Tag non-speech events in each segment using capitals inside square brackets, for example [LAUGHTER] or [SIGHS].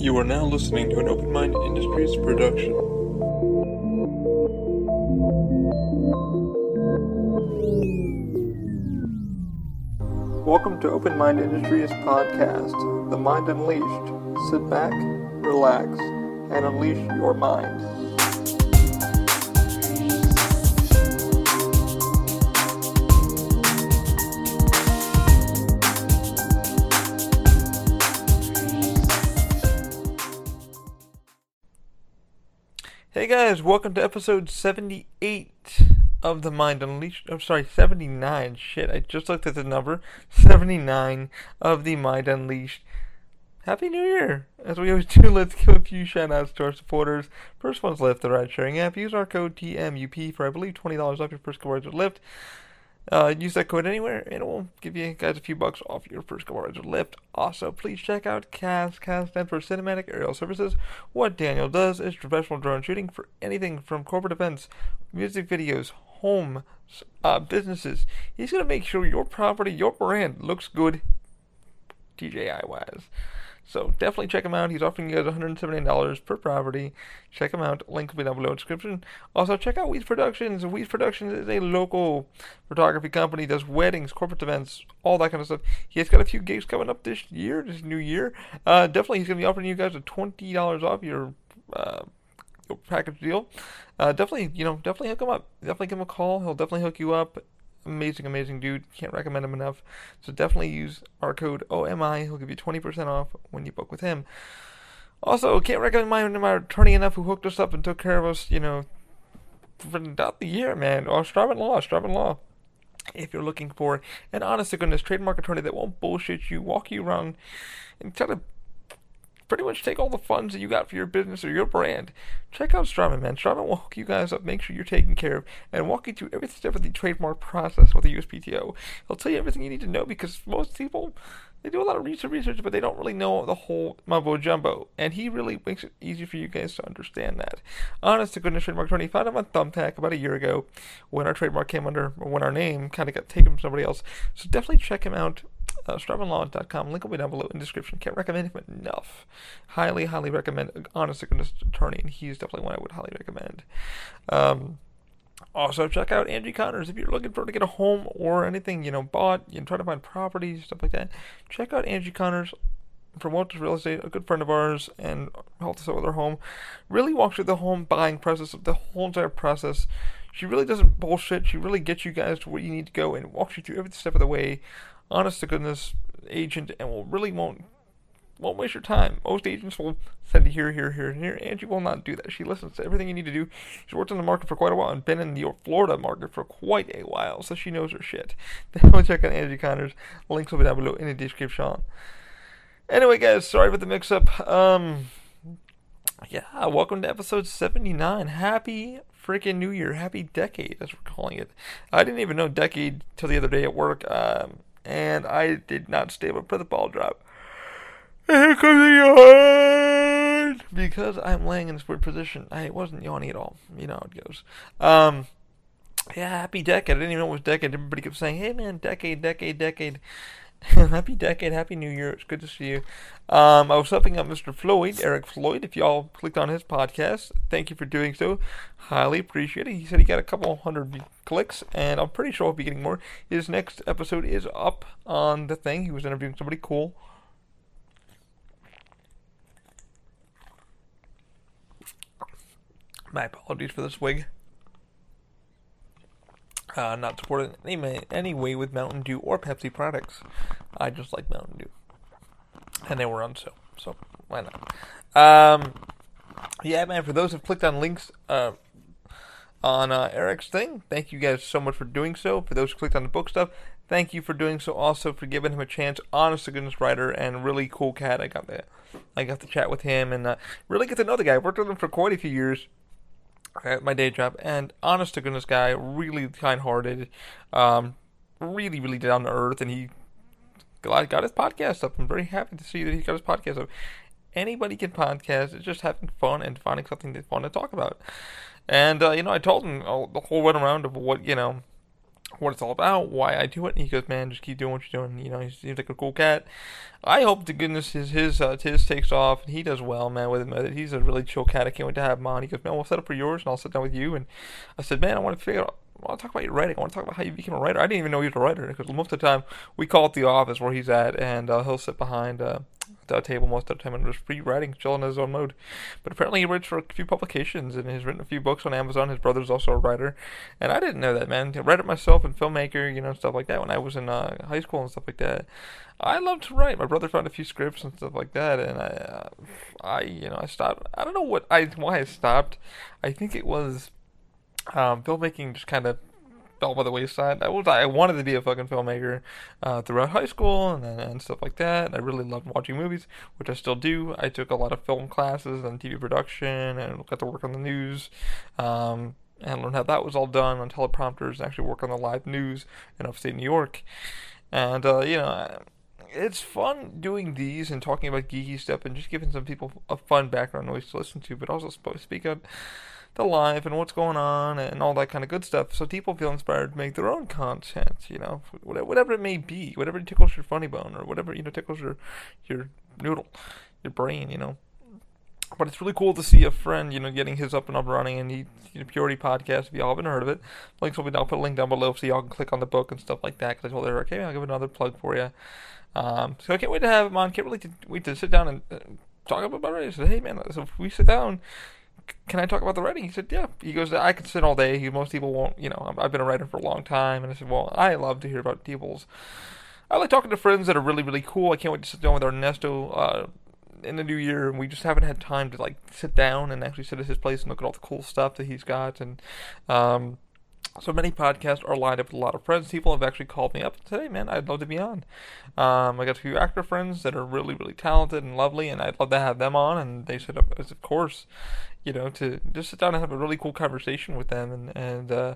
You are now listening to an Open Mind Industries production. Welcome to Open Mind Industries podcast, The Mind Unleashed. Sit back, relax, and unleash your mind. Hey guys, welcome to episode 78 of The Mind Unleashed. I'm sorry, 79. Shit, I just looked at the number. 79 of The Mind Unleashed. Happy New Year! As we always do, let's give a few shout outs to our supporters. First one's Lyft, the ride sharing app. Use our code TMUP for, I believe, $20 off your first rides with Lyft. Uh, use that code anywhere, and it will give you guys a few bucks off your first couple rides Lyft. Also, please check out CAS. CAS stands for Cinematic Aerial Services. What Daniel does is professional drone shooting for anything from corporate events, music videos, home, uh, businesses. He's going to make sure your property, your brand looks good DJI wise. So definitely check him out. He's offering you guys $179 per property. Check him out. Link will be down below in the description. Also, check out Weece Productions. Weece Productions is a local photography company. Does weddings, corporate events, all that kind of stuff. He has got a few gigs coming up this year, this new year. Uh, definitely, he's going to be offering you guys a $20 off your uh, package deal. Uh, definitely, you know, definitely hook him up. Definitely give him a call. He'll definitely hook you up amazing, amazing dude. Can't recommend him enough. So definitely use our code OMI. He'll give you 20% off when you book with him. Also, can't recommend my, my attorney enough who hooked us up and took care of us, you know, throughout the year, man. Oh, Sturman Law, Sturman Law. If you're looking for an honest to goodness trademark attorney that won't bullshit you, walk you around, and try to pretty much take all the funds that you got for your business or your brand. Check out Sturman, man. Sturman will hook you guys up, make sure you're taken care of, and walk you through every step of the trademark process with the USPTO. He'll tell you everything you need to know because most people they do a lot of research, research, but they don't really know the whole mumbo jumbo. And he really makes it easy for you guys to understand that. Honest to goodness, trademark attorney found him on Thumbtack about a year ago when our trademark came under, when our name kind of got taken from somebody else. So definitely check him out uh, SturmanLaw.com. Link will be down below in the description. Can't recommend him enough. Highly, highly recommend Honest Goodness Attorney, and he's definitely one I would highly recommend. Um, also, check out Anje Connors if you're looking for to get a home or anything, you know, bought, you know, trying to find properties, stuff like that. Check out Anje Connors from Walters Real Estate, a good friend of ours, and helped us out with our home. Really walks through the home buying process, of the whole entire process. She really doesn't bullshit. She really gets you guys to where you need to go and walks you through every step of the way honest to goodness agent and will really won't won't waste your time. Most agents will send you here, here, here, and here. Anje will not do that. She listens to everything you need to do. She's worked in the market for quite a while and been in the Florida market for quite a while, so she knows her shit. [LAUGHS] Definitely check out Anje Connors. Links will be down below in the description. Anyway, guys, sorry for the mix-up. Um, yeah, welcome to episode 79. Happy freaking New Year. Happy decade, as we're calling it. I didn't even know decade till the other day at work. Um, and I did not stay up for the ball drop. And here comes the yawn! Because I'm laying in this weird position. I wasn't yawning at all. You know how it goes. Um, yeah, happy decade. I didn't even know it was decade. Everybody kept saying, hey man, decade, decade, decade. [LAUGHS] happy decade, happy new year. It's good to see you. Um, I was helping out Mr. Floyd, Eric Floyd. If y'all clicked on his podcast, thank you for doing so. Highly appreciate it. He said he got a couple hundred clicks, and I'm pretty sure I'll be getting more. His next episode is up on the thing. He was interviewing somebody cool. My apologies for this wig. Uh, not supported any, any way with Mountain Dew or Pepsi products. I just like Mountain Dew. And they were on sale, so why not? Um, yeah, man, for those who've clicked on links uh, on uh, Eric's thing, thank you guys so much for doing so. For those who clicked on the book stuff, thank you for doing so also, for giving him a chance. Honest to goodness writer and really cool cat. I got the, I got to chat with him and uh, really get to know the guy. I've worked with him for quite a few years at my day job, and honest to goodness guy, really kind-hearted, um, really, really down to earth, and he got his podcast up. I'm very happy to see that he got his podcast up. Anybody can podcast. It's just having fun and finding something that's fun to talk about. And uh, you know, I told him the whole run around of what you know what it's all about, why I do it. And he goes, "Man, just keep doing what you're doing." You know, he seems like a cool cat. I hope to goodness his his uh, his takes off and he does well, man. With him, he's a really chill cat. I can't wait to have him on. He goes, "Man, we'll set up for yours, and I'll sit down with you." And I said, "Man, I want to figure out." I want to talk about your writing. I want to talk about how you became a writer. I didn't even know you were a writer because most of the time we call it the office where he's at, and uh, he'll sit behind uh, the table most of the time and just free writing, chilling in his own mode. But apparently he writes for a few publications and he's written a few books on Amazon. His brother's also a writer, and I didn't know that, man. I read it myself and filmmaker, you know, stuff like that when I was in uh, high school and stuff like that. I love to write. My brother found a few scripts and stuff like that, and I, uh, I, you know, I stopped. I don't know what I why I stopped. I think it was um, filmmaking just kind of fell by the wayside. I was I wanted to be a fucking filmmaker uh, throughout high school and and stuff like that. I really loved watching movies, which I still do. I took a lot of film classes and TV production and got to work on the news. Um, and learn how that was all done on teleprompters and actually work on the live news in upstate New York. And, uh, you know, it's fun doing these and talking about geeky stuff and just giving some people a fun background noise to listen to, but also speak up the life and what's going on and all that kind of good stuff. So people feel inspired to make their own content, you know, whatever it may be, whatever tickles your funny bone or whatever you know tickles your your noodle, your brain, you know. But it's really cool to see a friend, you know, getting his up and up running, and he, know, Purity Podcast. If y'all haven't heard of it, links will be down. I'll put a link down below so y'all can click on the book and stuff like that. Because I told her, okay, I'll give another plug for you. Um, so I can't wait to have him on. Can't really wait to sit down and uh, talk about it. I hey man, so if we sit down, can I talk about the writing? He said, yeah. He goes, I can sit all day. He, most people won't, you know, I've been a writer for a long time. And I said, well, I love to hear about people's. I like talking to friends that are really, really cool. I can't wait to sit down with Ernesto uh, in the new year. And we just haven't had time to, like, sit down and actually sit at his place and look at all the cool stuff that he's got. And, um, so many podcasts are lined up with a lot of friends. People have actually called me up today, man. I'd love to be on. Um, I got a few actor friends that are really, really talented and lovely, and I'd love to have them on. And they said, of course, you know, to just sit down and have a really cool conversation with them. And and uh,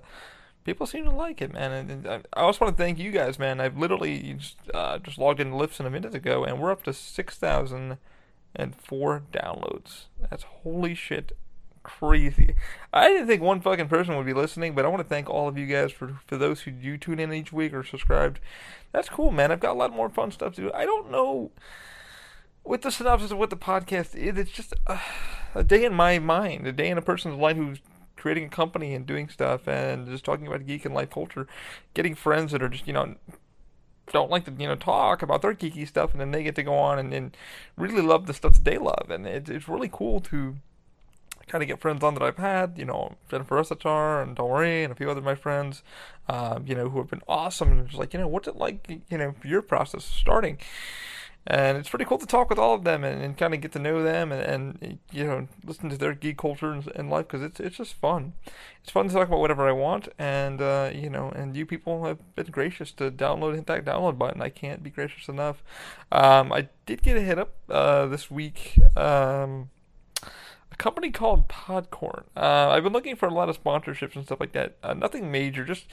people seem to like it, man. And, and, I also want to thank you guys, man. I've literally just, uh, just logged in Libsyn a minute ago, and we're up to six thousand and four downloads. That's holy shit crazy. I didn't think one fucking person would be listening, but I want to thank all of you guys for for those who do tune in each week or subscribed. That's cool, man. I've got a lot more fun stuff to do. I don't know with the synopsis of what the podcast is. It's just a, a day in my mind, a day in a person's life who's creating a company and doing stuff and just talking about geek and life culture, getting friends that are just you know don't like to you know talk about their geeky stuff and then they get to go on and, and really love the stuff that they love and it's it's really cool to kind of get friends on that I've had, you know, Jennifer Essatar and Marie and a few other my friends, um, you know, who have been awesome. And just like, you know, what's it like, you know, your process starting? And it's pretty cool to talk with all of them and, and kind of get to know them and, and you know listen to their geek culture and, and life because it's it's just fun. It's fun to talk about whatever I want and uh, you know and you people have been gracious to download hit that download button. I can't be gracious enough. Um, I did get a hit up uh, this week. Um, a company called Podcorn. Uh, I've been looking for a lot of sponsorships and stuff like that. Uh, nothing major. Just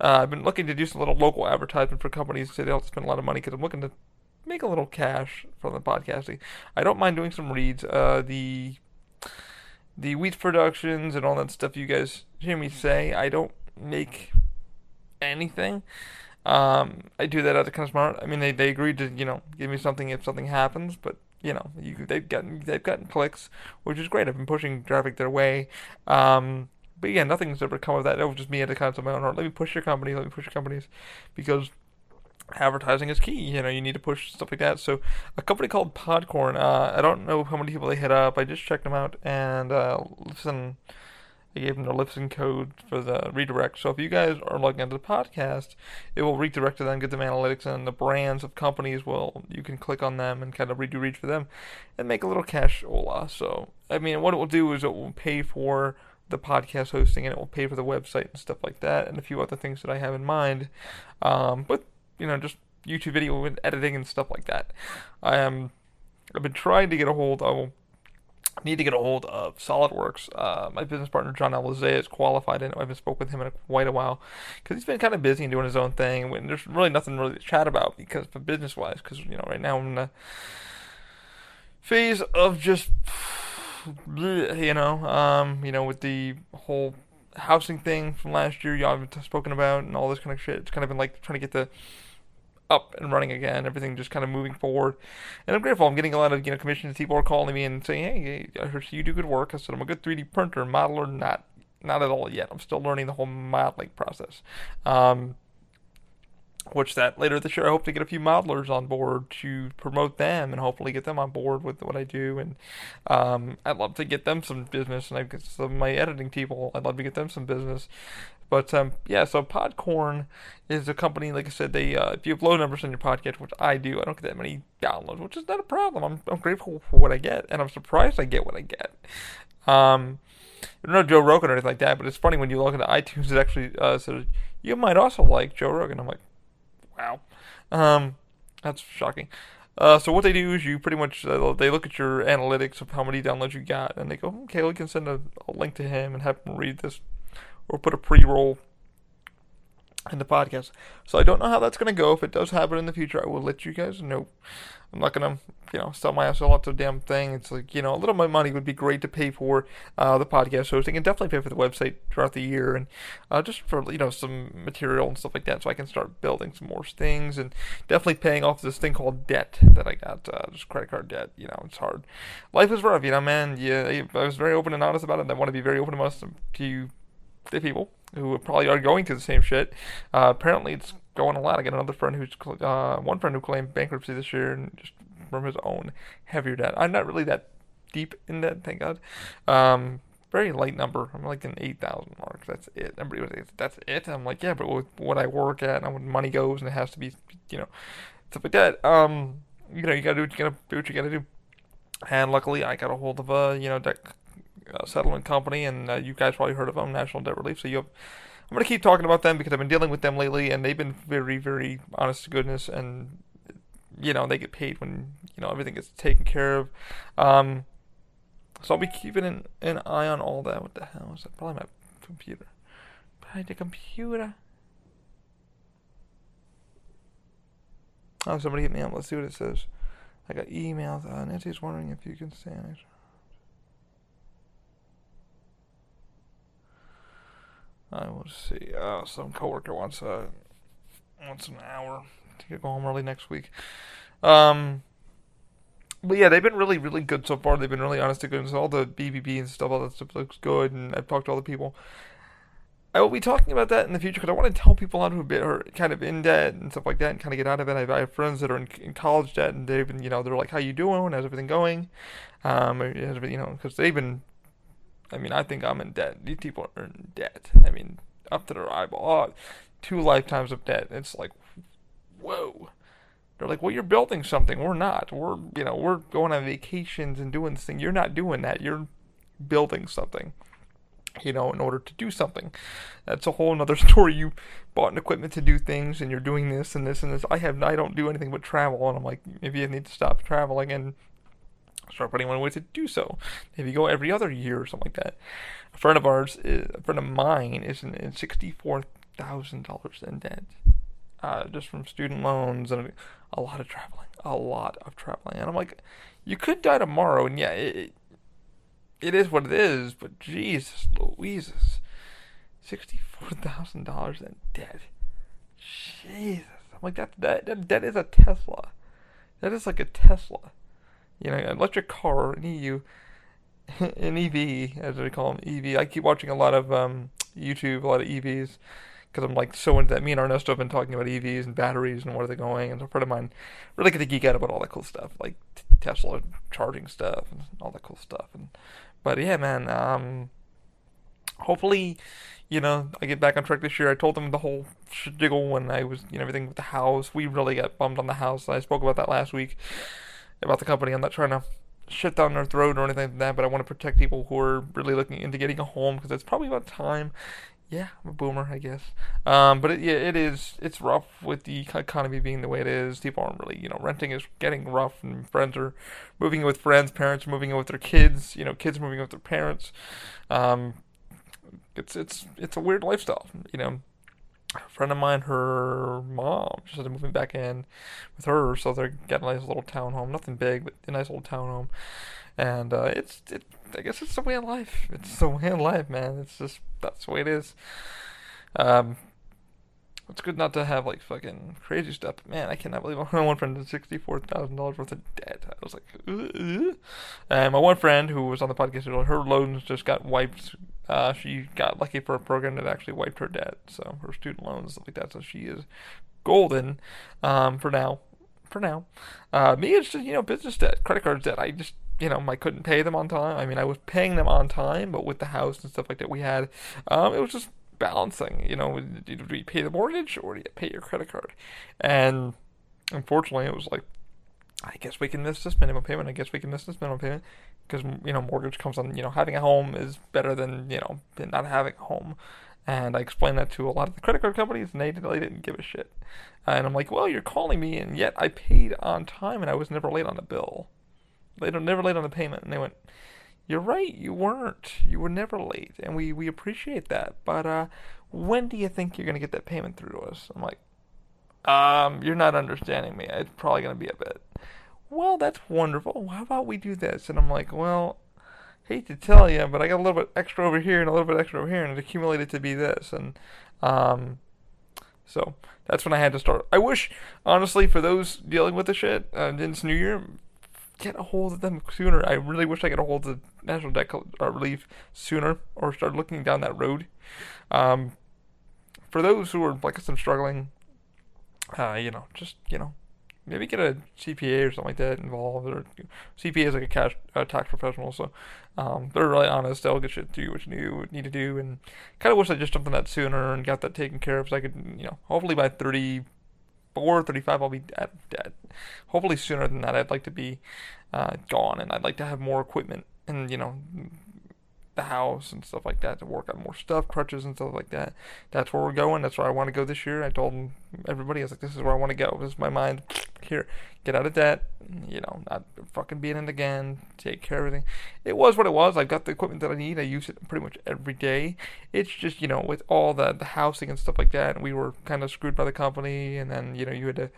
uh, I've been looking to do some little local advertisement for companies so they don't spend a lot of money because I'm looking to make a little cash from the podcasting. I don't mind doing some reads. Uh, the the Weece productions and all that stuff you guys hear me say. I don't make anything. Um, I do that as a kind of smart. I mean, they, they agreed to you know give me something if something happens, but you know, you, they've gotten they've gotten clicks, which is great. I've been pushing traffic their way. Um, but yeah, nothing's ever come of that. It was just me at the kind of my own heart. Let me push your company. Let me push your companies because advertising is key. You know, you need to push stuff like that. So, a company called Podcorn. Uh, I don't know how many people they hit up. I just checked them out and uh, listen I gave them the Libsyn code for the redirect. So if you guys are logging into the podcast, it will redirect to them, get them analytics, and the brands of companies will you can click on them and kind of redo reach for them, and make a little cash ola. So I mean, what it will do is it will pay for the podcast hosting and it will pay for the website and stuff like that, and a few other things that I have in mind. Um, but you know, just YouTube video editing and stuff like that. I am. I've been trying to get a hold. I will need to get a hold of SolidWorks. Uh, my business partner John Alizé is qualified in it. I haven't spoke with him in a, quite a while because he's been kind of busy and doing his own thing. And there's really nothing really to chat about because business wise, because you know right now I'm in the phase of just [SIGHS] you know, um, you know, with the whole housing thing from last year y'all have spoken about and all this kind of shit. It's kind of been like trying to get the up and running again. Everything just kind of moving forward, and I'm grateful. I'm getting a lot of you know commissions. People are calling me and saying, "Hey, I heard you do good work." I said, "I'm a good 3D printer, modeler, not not at all yet. I'm still learning the whole modeling process." Um, which that later this year I hope to get a few modelers on board to promote them and hopefully get them on board with what I do and um, I'd love to get them some business and I've got some of my editing people I'd love to get them some business but um, yeah, so Podcorn is a company. Like I said, they uh, if you have low numbers on your podcast, which I do, I don't get that many downloads, which is not a problem. I'm I'm grateful for what I get, and I'm surprised I get what I get. Um, I don't know Joe Rogan or anything like that, but it's funny when you log into iTunes, it actually uh, says you might also like Joe Rogan. I'm like, wow, um, that's shocking. Uh, so what they do is you pretty much uh, they look at your analytics of how many downloads you got, and they go, okay, we can send a, a link to him and have him read this or put a pre-roll in the podcast. So I don't know how that's going to go. If it does happen in the future, I will let you guys know. I'm not going to, you know, sell my ass a lot of damn thing. It's like, you know, a little of my money would be great to pay for uh, the podcast hosting and definitely pay for the website throughout the year and uh, just for, you know, some material and stuff like that so I can start building some more things and definitely paying off this thing called debt that I got, uh, just credit card debt. You know, it's hard. Life is rough, you know, man. Yeah, I was very open and honest about it and I want to be very open and honest to you the people who probably are going through the same shit. Uh, apparently, it's going a lot. I got another friend who's uh, one friend who claimed bankruptcy this year and just from his own heavier debt. I'm not really that deep in debt, thank God. Um, very light number. I'm like an eight thousand mark. That's it. Everybody was like, "That's it." I'm like, "Yeah, but with what I work at and when money goes and it has to be, you know, stuff like that. Um, you know, you gotta do what you gotta do what you gotta do." And luckily, I got a hold of a you know debt uh, settlement company, and uh, you guys probably heard of them, National Debt Relief. So you have, I'm going to keep talking about them because I've been dealing with them lately, and they've been very, very honest to goodness, and you know they get paid when you know everything gets taken care of. Um, so I'll be keeping an, an eye on all that. What the hell is that? Probably my computer. By the computer. Oh, somebody hit me up. Let's see what it says. I got emails. Uh, Nancy's wondering if you can stand. I will see. Uh, some coworker wants uh wants an hour to go home early next week. Um, but yeah, they've been really, really good so far. They've been really honest to goodness. All the BBB and stuff, all that stuff looks good, and I've talked to all the people. I will be talking about that in the future because I want to tell people out who are kind of in debt and stuff like that, and kind of get out of it. I have friends that are in, in college debt, and they've been, you know, they're like, "How you doing? How's everything going?" Um, you know, because they've been I mean, I think I'm in debt. These people are in debt. I mean, up to their eyeball. Oh, two lifetimes of debt. It's like, whoa. They're like, well, you're building something. We're not. We're, you know, we're going on vacations and doing this thing. You're not doing that. You're building something, you know, in order to do something. That's a whole other [LAUGHS] story. You bought an equipment to do things and you're doing this and this and this. I have, I don't do anything but travel. And I'm like, maybe I need to stop traveling and start putting one way to do so. If you go every other year or something like that. A friend of ours, is, a friend of mine, is in, in sixty-four thousand dollars in debt, uh, just from student loans and a lot of traveling, a lot of traveling. And I'm like, you could die tomorrow, and yeah, it, it is what it is. But Jesus, Louises, sixty-four thousand dollars in debt. Jesus, I'm like that. That that, that is a Tesla. That is like a Tesla you know, electric car, an EU, [LAUGHS] an EV, as they call them, EV. I keep watching a lot of um, YouTube, a lot of EVs, because I'm like so into that. Me and Ernesto have been talking about EVs and batteries and where they're they going, and a friend of mine really get to geek out about all that cool stuff, like Tesla charging stuff and all that cool stuff. And but yeah, man, um, hopefully, you know, I get back on track this year. I told them the whole jiggle when I was, you know, everything with the house. We really got bummed on the house. I spoke about that last week about the company. I'm not trying to shit down their throat or anything like that, but I want to protect people who are really looking into getting a home because it's probably about time. Yeah, I'm a boomer, I guess. Um, but it, yeah, it is. It's rough with the economy being the way it is. People aren't really, you know, renting is getting rough, and friends are moving in with friends. Parents are moving in with their kids. You know, kids moving in with their parents. Um, it's it's it's a weird lifestyle. You know, a friend of mine, her mom, she's moving back in with her, so they're getting a nice little townhome. Nothing big, but a nice little townhome. and uh, it's it, I guess it's the way of life. It's the way of life, man. It's just that's the way it is. Um, it's good not to have like fucking crazy stuff. Man, I cannot believe my one friend had sixty four thousand dollars worth of debt. I was like, Ugh. and my one friend who was on the podcast, her loans just got wiped. Uh, she got lucky for a program that actually wiped her debt, so her student loans stuff like that. So she is golden um, for now. For now, uh, me it's just you know business debt, credit cards debt. I just you know, I couldn't pay them on time. I mean, I was paying them on time, but with the house and stuff like that we had, um, it was just balancing. You know, do you pay the mortgage or do you pay your credit card? And unfortunately, it was like, I guess we can miss this minimum payment. I guess we can miss this minimum payment because you know mortgage comes on. You know, having a home is better than you know not having a home. And I explained that to a lot of the credit card companies, and they, they didn't give a shit. And I'm like, well, you're calling me, and yet I paid on time, and I was never late on a bill. They don't never late on the payment. And they went, you're right, you weren't. You were never late, and we, we appreciate that. But uh, when do you think you're going to get that payment through to us? I'm like, um, you're not understanding me. It's probably going to be a bit. Well, that's wonderful. How about we do this? And I'm like, well, hate to tell you, but I got a little bit extra over here and a little bit extra over here, and it accumulated to be this. And um, so that's when I had to start. I wish, honestly, for those dealing with the shit uh, this New Year, get a hold of them sooner. I really wish I could hold of the National Debt uh, Relief sooner or start looking down that road. Um, for those who are, like said, struggling, uh, you know, just, you know, maybe get a CPA or something like that involved. Or CPA is like a cash uh, tax professional, so um, they're really honest. They'll get you to do what you need to do, and kind of wish I just jumped on that sooner and got that taken care of, so I could, you know, hopefully by 30, 34, 35, I'll be dead, dead. Hopefully sooner than that. I'd like to be uh, gone, and I'd like to have more equipment and you know the house and stuff like that to work on more stuff, crutches and stuff like that. That's where we're going. That's where I want to go this year. I told everybody, I was like, this is where I want to go. This is my mind. [SNIFFS] Here, get out of debt. You know, not fucking being in again. Take care of everything. It was what it was. I've got the equipment that I need. I use it pretty much every day. It's just, you know, with all the, the housing and stuff like that, we were kind of screwed by the company, and then, you know, you had to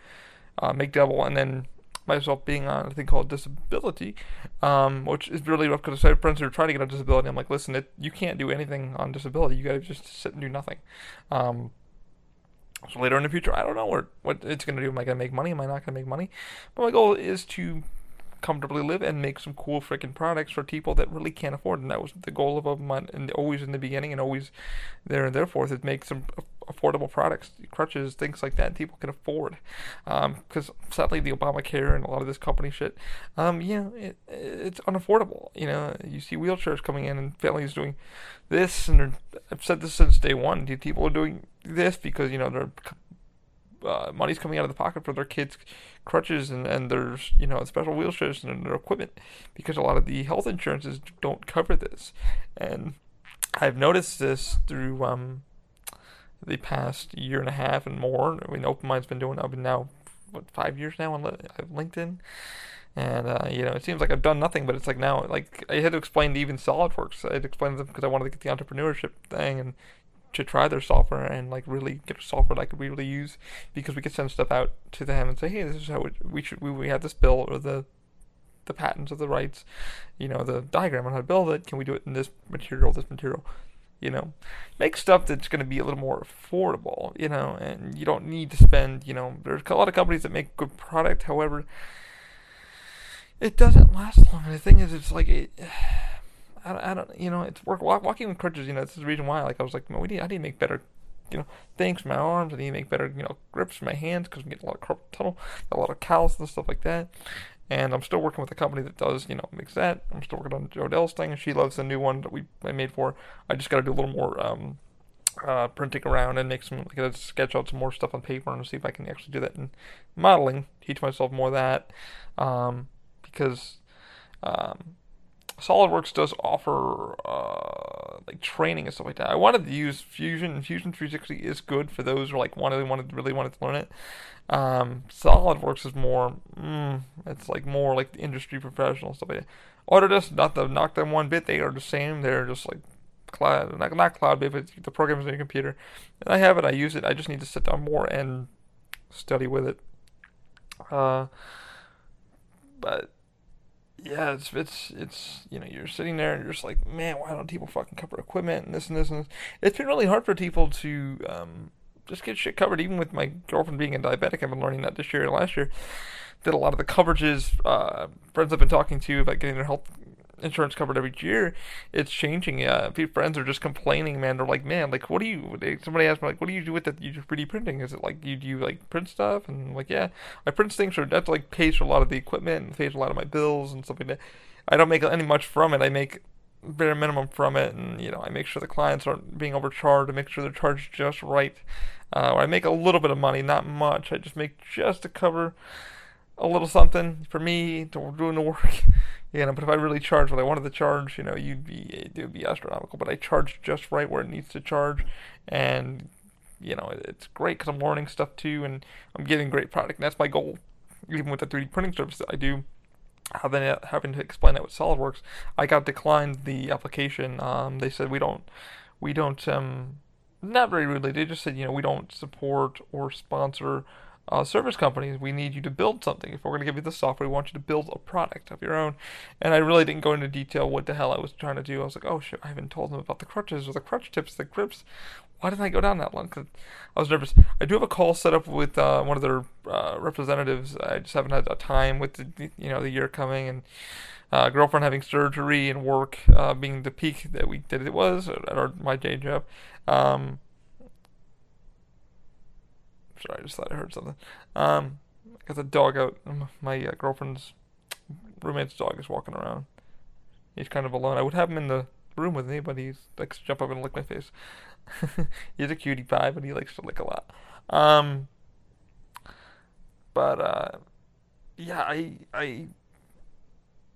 uh, make double, and then myself being on a thing called disability, um, which is really rough because I have friends who are trying to get on disability. I'm like, listen, it, you can't do anything on disability. You got to just sit and do nothing. Um, so later in the future, I don't know what, what it's going to do. Am I going to make money? Am I not going to make money? But my goal is to comfortably live and make some cool freaking products for people that really can't afford. And that was the goal of mine, and always in the beginning, and always there and therefore, is make some affordable products, crutches, things like that people can afford. Because um, sadly, the Obamacare and a lot of this company shit, um, know, it, it's unaffordable. You know, you see wheelchairs coming in and families doing this, and I've said this since day one. People are doing this because you know they're uh, money's coming out of the pocket for their kids' crutches and, and there's you know special wheelchairs and their equipment because a lot of the health insurances don't cover this, and I've noticed this through um, the past year and a half and more. I mean, Open Mind's been doing. I've been now what five years now on LinkedIn. And uh, you know, it seems like I've done nothing, but it's like now, like I had to explain to even SolidWorks. I had to explain to them because I wanted to get the entrepreneurship thing, and to try their software and like really get a software that I could really use because we could send stuff out to them and say, hey, this is how we should we, we have this bill or the the patents of the rights, you know, the diagram on how to build it. Can we do it in this material, this material? You know, make stuff that's going to be a little more affordable. You know, and you don't need to spend. You know, there's a lot of companies that make good product. However, it doesn't last long. And the thing is, it's like it [SIGHS] I, I don't, you know, it's work walking with crutches. You know, this is the reason why. Like I was like, man, we need, I need to make better, you know, things for my arms. I need to make better, you know, grips for my hands because I'm getting a lot of carpal tunnel, a lot of calluses and stuff like that. And I'm still working with a company that does, you know, makes that. I'm still working on Odell's thing, she loves the new one that we I made for. I just got to do a little more um, uh, printing around and make some, like, sketch out some more stuff on paper and see if I can actually do that in modeling. Teach myself more of that, um, because um, SolidWorks does offer uh, like training and stuff like that. I wanted to use Fusion, Fusion 360 is good for those who like wanted wanted really wanted to learn it. Um, SolidWorks is more, mm, it's like more like the industry professional stuff like that. Autodesk, not to knock them one bit, they are the same. They're just like cloud, not, not cloud based, but the program is on your computer. And I have it, I use it. I just need to sit down more and study with it. Uh, but yeah, it's it's it's you know you're sitting there and you're just like, man, why don't people fucking cover equipment and this and this and this? It's been really hard for people to um, just get shit covered. Even with my girlfriend being a diabetic, I've been learning that this year and last year. That a lot of the coverages uh, friends I've been talking to about getting their health insurance covered every year, it's changing. A few friends are just complaining, man. They're like, man, like, what do you? Somebody asked me, like, what do you do with the you 3D printing? Is it like you do you like print stuff? And I'm like, yeah, I print things. So that's like pays for a lot of the equipment and pays a lot of my bills and stuff like that. I don't make any much from it. I make bare minimum from it, and you know, I make sure the clients aren't being overcharged. I make sure they're charged just right. Uh, I make a little bit of money, not much. I just make just to cover a little something for me to doing the work. [LAUGHS] you know, but if I really charge what I wanted to charge, you know, you'd be it would be astronomical. But I charge just right where it needs to charge, and you know, it's great because I'm learning stuff too, and I'm getting great product. And that's my goal, even with the 3D printing service that I do. Having having to explain that with SolidWorks, I got declined the application. Um, they said we don't, we don't, um, not very rudely. They just said you know we don't support or sponsor uh, service companies, we need you to build something. If we're going to give you the software, we want you to build a product of your own. And I really didn't go into detail what the hell I was trying to do. I was like, oh shit, I haven't told them about the crutches or the crutch tips, the grips. Why didn't I go down that one? Because I was nervous. I do have a call set up with uh, one of their uh, representatives. I just haven't had a time with the you know the year coming and uh, girlfriend having surgery and work uh, being the peak that we that it was at our, my day job. Um, Sorry, I just thought I heard something. Um, I got the dog out. My uh, girlfriend's roommate's dog is walking around. He's kind of alone. I would have him in the room with me, but he likes to jump up and lick my face. [LAUGHS] He's a cutie pie, but he likes to lick a lot. Um, but uh, yeah, I I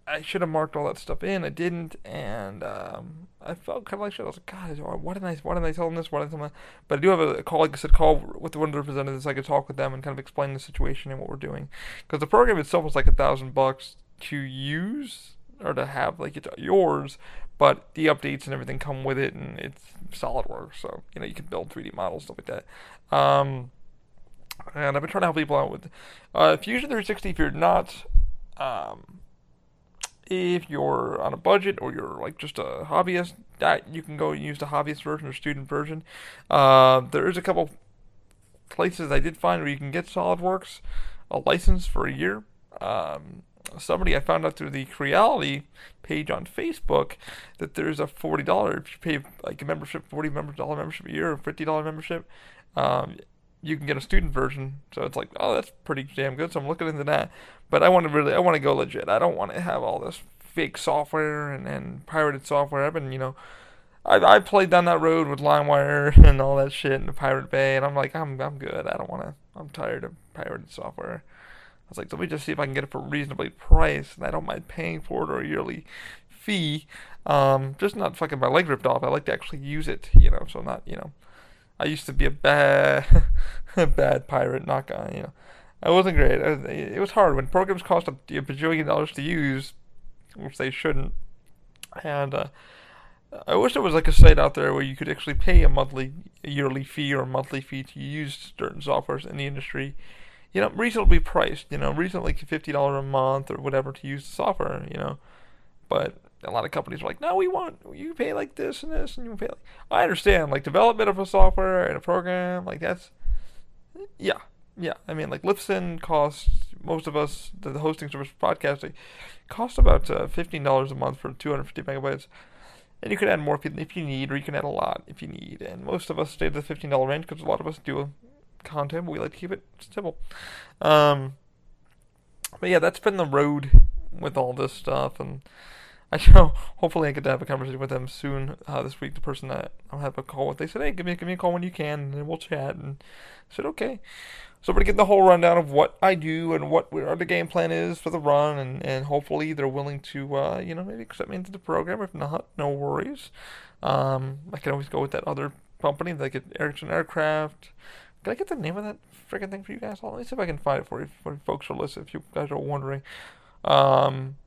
I should have marked all that stuff in. I didn't, and um, I felt kind of like shit. I was like, God, why didn't I? Why didn't I tell them this? Why didn't I tell them that? But I do have a call, like I said, call with the one of the representatives. I could talk with them and kind of explain the situation and what we're doing. Because the program itself was like a thousand bucks to use or to have, like it's yours, but the updates and everything come with it, and it's SolidWorks, so you know you can build 3D models stuff like that. Um, and I've been trying to help people out with uh, Fusion 360. If you're not um, if you're on a budget or you're like just a hobbyist, that you can go and use the hobbyist version or student version. Uh, there is a couple places I did find where you can get SolidWorks a license for a year. Um, somebody I found out through the Creality page on Facebook that there's a forty dollar if you pay like a membership, forty dollar membership a year or fifty dollar membership. Um, you can get a student version. So it's like, oh, that's pretty damn good. So I'm looking into that. But I want to really, I want to go legit. I don't want to have all this fake software and, and pirated software. I've been, you know, I've, I've played down that road with LimeWire [LAUGHS] and all that shit and the Pirate Bay. And I'm like, I'm, I'm good. I don't want to, I'm tired of pirated software. I was like, let me just see if I can get it for a reasonably priced. And I don't mind paying for it or a yearly fee. Um, just not fucking my leg ripped off. I like to actually use it, you know, so not, you know, I used to be a bad, [LAUGHS] a bad pirate. Not gonna, you know, I wasn't great. It was hard when programs cost a bajillion dollars to use, which they shouldn't. And uh, I wish there was like a site out there where you could actually pay a monthly, a yearly fee or a monthly fee to use certain softwares in the industry. You know, reasonably priced. You know, reasonably fifty dollar a month or whatever to use the software. You know, but a lot of companies are like, no, we want you pay like this and this, and you pay. Like, I understand, like development of a software and a program, like that's, yeah, yeah. I mean, like Libsyn costs most of us the hosting service for podcasting costs about uh, fifteen dollars a month for two hundred fifty megabytes, and you can add more if you need, or you can add a lot if you need. And most of us stay at the fifteen dollar range because a lot of us do content, but we like to keep it simple. Um, but yeah, that's been the road with all this stuff and I [LAUGHS] know. Hopefully, I get to have a conversation with them soon uh, this week. The person that I'll have a call with, they said, "Hey, give me give me a call when you can, and we'll chat." And I said, "Okay." So we're gonna get the whole rundown of what I do and what the game plan is for the run, and, and hopefully they're willing to, uh, you know, maybe accept me into the program. If not, no worries. Um, I can always go with that other company, like Erickson Aircraft. Can I get the name of that freaking thing for you guys? Let me see if I can find it for you, for folks who listen. If you guys are wondering. Um,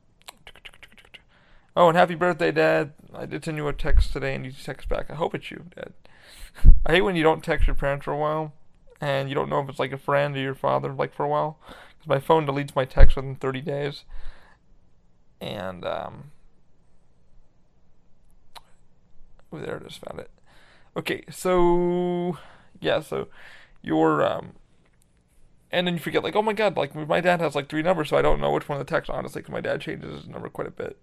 Oh, and happy birthday, Dad. I did send you a text today and you text back. I hope it's you, Dad. I hate when you don't text your parents for a while and you don't know if it's like a friend or your father, like for a while. Because my phone deletes my text within 30 days. and um, oh, there it is, found it. Okay, so yeah, so your um, and then you forget like, oh my god, like my dad has like three numbers, so I don't know which one the text honestly, because my dad changes his number quite a bit.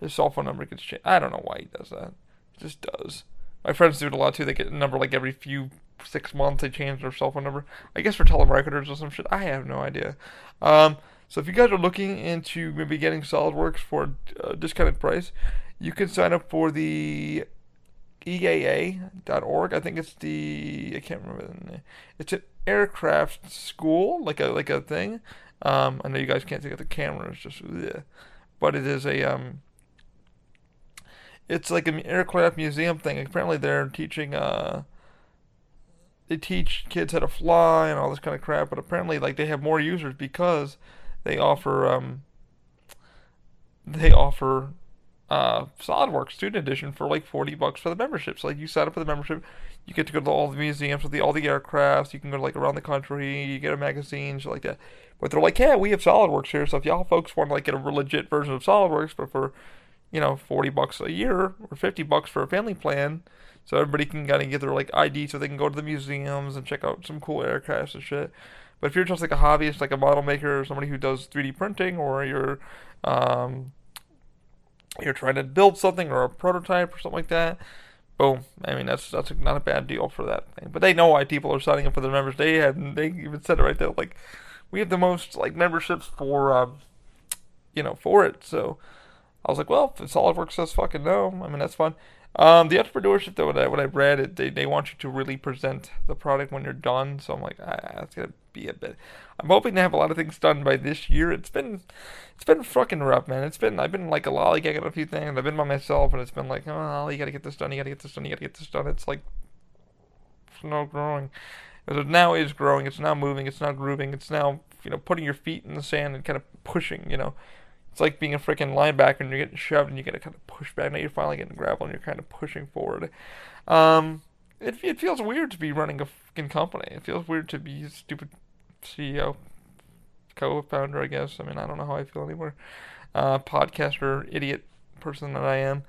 His cell phone number gets changed. I don't know why he does that. He just does. My friends do it a lot too. They get a number like every few six months. They change their cell phone number. I guess for telemarketers or some shit. I have no idea. Um, so if you guys are looking into maybe getting SolidWorks for a discounted price, you can sign up for the EAA.org. I think it's the I can't remember the name. It's an aircraft school, like a like a thing. Um, I know you guys can't see the camera. It's just, ugh. but it is a um, it's like an aircraft museum thing. Apparently, they're teaching uh, they teach kids how to fly and all this kind of crap. But apparently, like they have more users because they offer um, they offer uh, SolidWorks Student Edition for like forty bucks for the membership. So like you sign up for the membership, you get to go to all the museums with the all the aircrafts. You can go to like around the country. You get a magazine, shit like that. But they're like, yeah, we have SolidWorks here. So if y'all folks want to like get a legit version of SolidWorks, but for you know, 40 bucks a year or 50 bucks for a family plan. So everybody can kind of get their like ID so they can go to the museums and check out some cool aircrafts and shit. But if you're just like a hobbyist, like a model maker or somebody who does 3D printing or you're um, you're trying to build something or a prototype or something like that, boom. I mean that's that's not a bad deal for that thing. But they know why people are signing up for their members. They had they even said it right there. Like we have the most like memberships for um, you know for it. So I was like, well, if SolidWorks says fucking no, I mean that's fine. Um, the entrepreneurship though, when I when I read it, they they want you to really present the product when you're done. So I'm like, ah, that's gonna be a bit. I'm hoping to have a lot of things done by this year. It's been it's been fucking rough, man. It's been I've been like a lollygagging a few things. I've been by myself, and it's been like, oh, you gotta get this done. You gotta get this done. You gotta get this done. It's like it's no growing. It now is growing. It's now moving. It's now grooving. It's now you know putting your feet in the sand and kind of pushing. You know it's like being a freaking linebacker and you're getting shoved and you get to kind of push back. Now you're finally getting gravel and you're kind of pushing forward. Um, it, it feels weird to be running a fucking company. It feels weird to be a stupid CEO, co-founder, I guess. I mean, I don't know how I feel anymore. Uh, podcaster, idiot person that I am.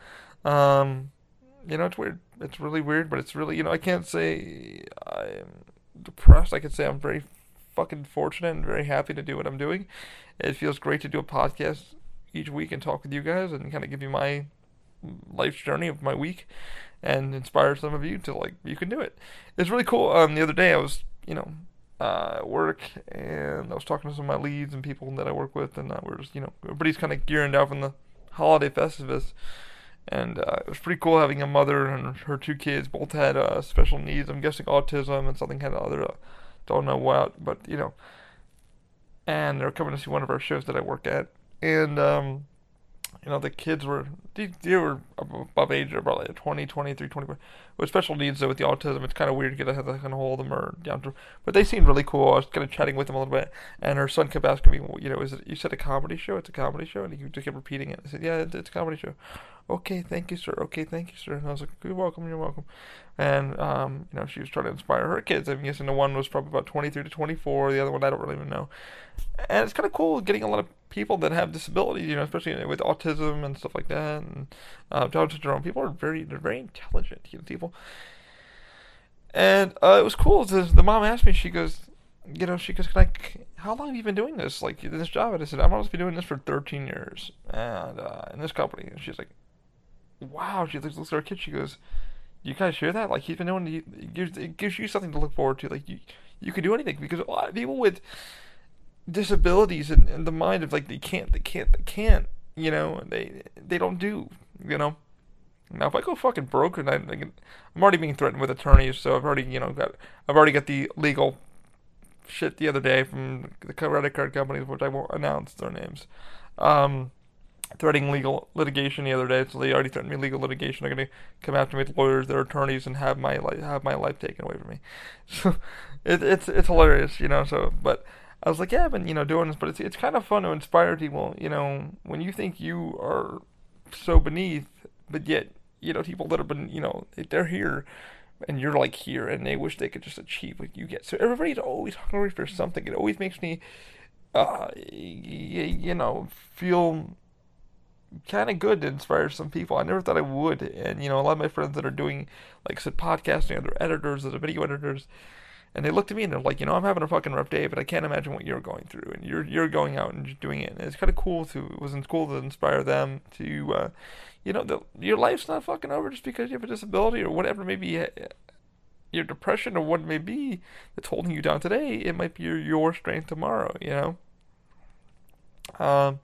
Um, you know, it's weird. It's really weird, but it's really, you know, I can't say I'm depressed. I can say I'm very fucking fortunate and very happy to do what I'm doing. It feels great to do a podcast each week and talk with you guys and kind of give you my life's journey of my week and inspire some of you to like you can do it. It's really cool. Um, the other day I was you know uh, at work and I was talking to some of my leads and people that I work with and uh, we're just you know everybody's kind of gearing down from the holiday festivus. And uh, it was pretty cool having a mother and her two kids both had uh, special needs. I'm guessing autism and something of other uh, don't know what, but you know. And they're coming to see one of our shows that I work at, and um, you know, the kids were they, they were above age, about like 20, 23, 24. With special needs, though, with the autism, it's kind of weird to get a kind of hold them or down to. But they seemed really cool. I was kind of chatting with them a little bit, and her son kept asking me, you know, is it? You said a comedy show? It's a comedy show, and he just kept repeating it. I said, yeah, it's a comedy show. Okay, thank you, sir. Okay, thank you, sir. And I was like, you're welcome, you're welcome. And um, you know, she was trying to inspire her kids. I'm guessing the one was probably about 23 to 24. The other one, I don't really even know. And it's kind of cool getting a lot of people that have disabilities, you know, especially with autism and stuff like that, and uh, Down syndrome. People are very, they're very intelligent, you know, people. And uh, it was cool. The, mom asked me, she goes, you know, she goes, Can I, how long have you been doing this, like this job? And I said, I've almost been doing this for 13 years, and uh, in this company. And she's like, wow. She looks, looks at her kid. She goes, you guys hear that? Like he's been doing, it gives, it gives you something to look forward to. Like you, you can do anything because a lot of people with disabilities and, and the mind of like they can't, they can't, they can't. You know, they they don't do. You know. Now, if I go fucking broke, and I, I'm already being threatened with attorneys, so I've already, you know, got, I've already got the legal shit the other day from the credit card companies, which I won't announce their names, um, threatening legal litigation the other day. So they already threatened me legal litigation. They're gonna come after me with lawyers, their attorneys, and have my life, have my life taken away from me. [LAUGHS] So it, it's it's hilarious, you know. So, but I was like, yeah, I've been you know doing this, but it's it's kind of fun to inspire people. You know, when you think you are so beneath, but yet you know, people that have been, you know, they're here and you're like here and they wish they could just achieve what you get. So everybody's always hungry for something. It always makes me, uh, you, you know, feel kind of good to inspire some people. I never thought I would, and you know, a lot of my friends that are doing, like I said, podcasting, they're editors, or they're video editors, and they looked at me and they're like, you know, I'm having a fucking rough day, but I can't imagine what you're going through, and you're you're going out and doing it, and it's kind of cool to it was cool to inspire them to, uh, you know, the, your life's not fucking over just because you have a disability or whatever maybe uh, your depression or what it may be that's holding you down today. It might be your your strength tomorrow, you know. Um,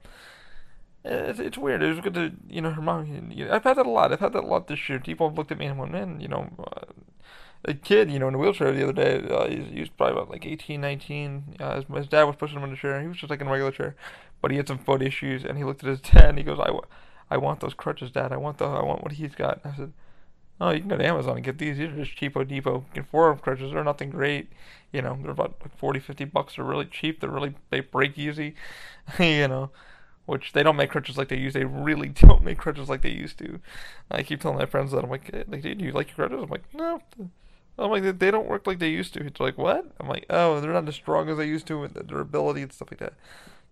it's, it's weird. It was good to, you know, her mom. You know, I've had that a lot. I've had that a lot this year. People have looked at me and went, man, you know, uh, a kid, you know, in a wheelchair the other day. Uh, he's, he was probably about like 18, 19. Uh, his, his dad was pushing him in the chair. He was just like in a regular chair, but he had some foot issues. And he looked at his [LAUGHS] dad and he goes, I, I want those crutches, Dad. I want the, I want what he's got. And I said, Oh, you can go to Amazon and get these. These are just cheapo depot. Can four crutches. They're nothing great. You know, they're about like 40, 50 bucks. They're really cheap. They're really, they break easy. [LAUGHS] you know which they don't make crutches like they used. They really [LAUGHS] don't make crutches like they used to. I keep telling my friends that I'm like, hey, like, do you like your crutches? I'm like, no. I'm like, they don't work like they used to. It's like, what? I'm like, oh, they're not as strong as they used to, and the durability and stuff like that.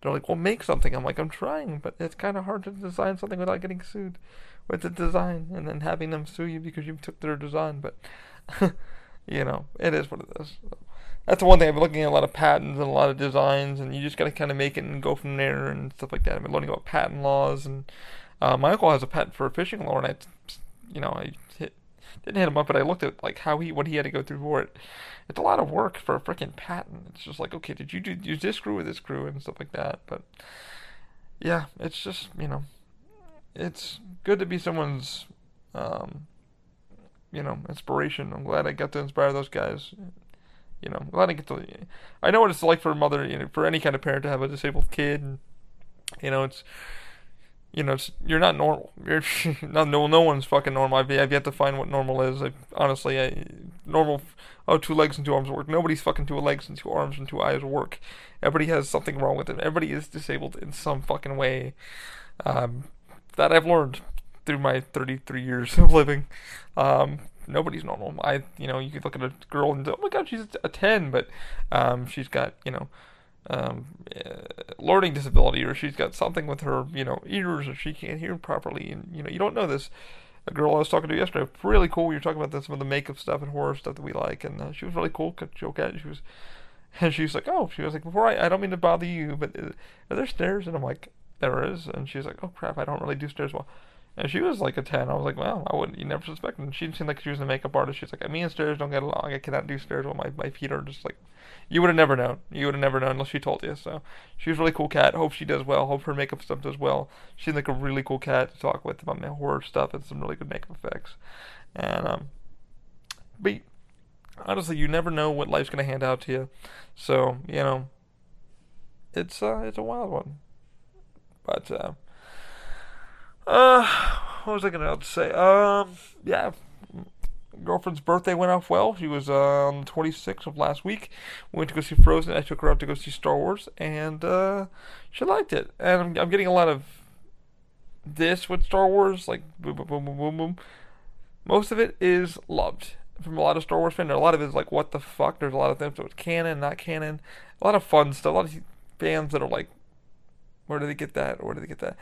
They're like, well, make something. I'm like, I'm trying, but it's kind of hard to design something without getting sued with the design and then having them sue you because you took their design. But [LAUGHS] you know, it is what it is that's the one thing I've been looking at a lot of patents and a lot of designs, and you just got to kind of make it and go from there and stuff like that. I've been learning about patent laws, and uh, my uncle has a patent for a fishing lure, and I, you know, I hit, didn't hit him up, but I looked at like how he what he had to go through for it. It's a lot of work for a freaking patent. It's just like, okay, did you do use this screw or this screw and stuff like that? But yeah, it's just you know, it's good to be someone's, um, you know, inspiration. I'm glad I got to inspire those guys you know, glad I get to. I know what it's like for a mother, you know, for any kind of parent to have a disabled kid, and you know, it's, you know, you're not normal. [LAUGHS] You're not no no one's fucking normal. I've, I've yet to find what normal is. I, honestly, I, normal. Oh, two legs and two arms work. Nobody's fucking two legs and two arms and two eyes work. Everybody has something wrong with them. Everybody is disabled in some fucking way. Um, that I've learned through my 33 years of living. Um, nobody's normal. I, you know, you could look at a girl and oh my god, she's a ten, but um, she's got, you know, um, uh, learning disability, or she's got something with her, you know, ears, or she can't hear properly, and you know, you don't know this. A girl I was talking to yesterday, really cool. We were talking about the, some of the makeup stuff and horror stuff that we like, and uh, she was really cool. Joke at she was, [LAUGHS] and she was like, "Oh," she was like, "Before I, I don't mean to bother you, but uh, are there stairs?" And I'm like, "There is," and she's like, "Oh crap, I don't really do stairs well." And she was like a 10. I was like, wow, I wouldn't, you never suspect. And she seemed like she was a makeup artist. She's like, me and stairs don't get along. I cannot do stairs while my, my feet are just like, you would have never known. You would have never known unless she told you. So she was a really cool cat. Hope she does well. Hope her makeup stuff does well. She's like a really cool cat to talk with about my horror stuff and some really good makeup effects. And, um, but honestly, you never know what life's going to hand out to you. So, you know, it's, uh, it's a wild one. But, uh, uh, what was I gonna say? Um, yeah, girlfriend's birthday went off well. She was uh, on the 26th of last week. We went to go see Frozen. I took her out to go see Star Wars, and uh, she liked it. And I'm, I'm, getting a lot of this with Star Wars, like boom, boom, boom, boom, boom, boom. Most of it is loved from a lot of Star Wars fans. A lot of it is like, what the fuck? There's a lot of things, so it's canon, not canon. A lot of fun stuff. A lot of fans that are like, where did they get that? Where did they get that?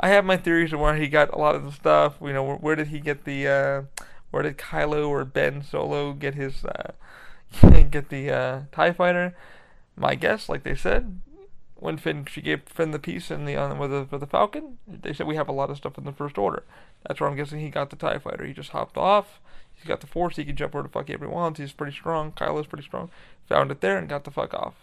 I have my theories on where he got a lot of the stuff. You know, where, where did he get the, uh, where did Kylo or Ben Solo get his, uh, [LAUGHS] get the uh, Tie Fighter? My guess, like they said, when Finn she gave Finn the piece in the uh, with the with the Falcon, they said we have a lot of stuff in the First Order. That's where I'm guessing he got the Tie Fighter. He just hopped off. He's got the Force. He can jump where the fuck he ever wants. He's pretty strong. Kylo's pretty strong. Found it there and got the fuck off.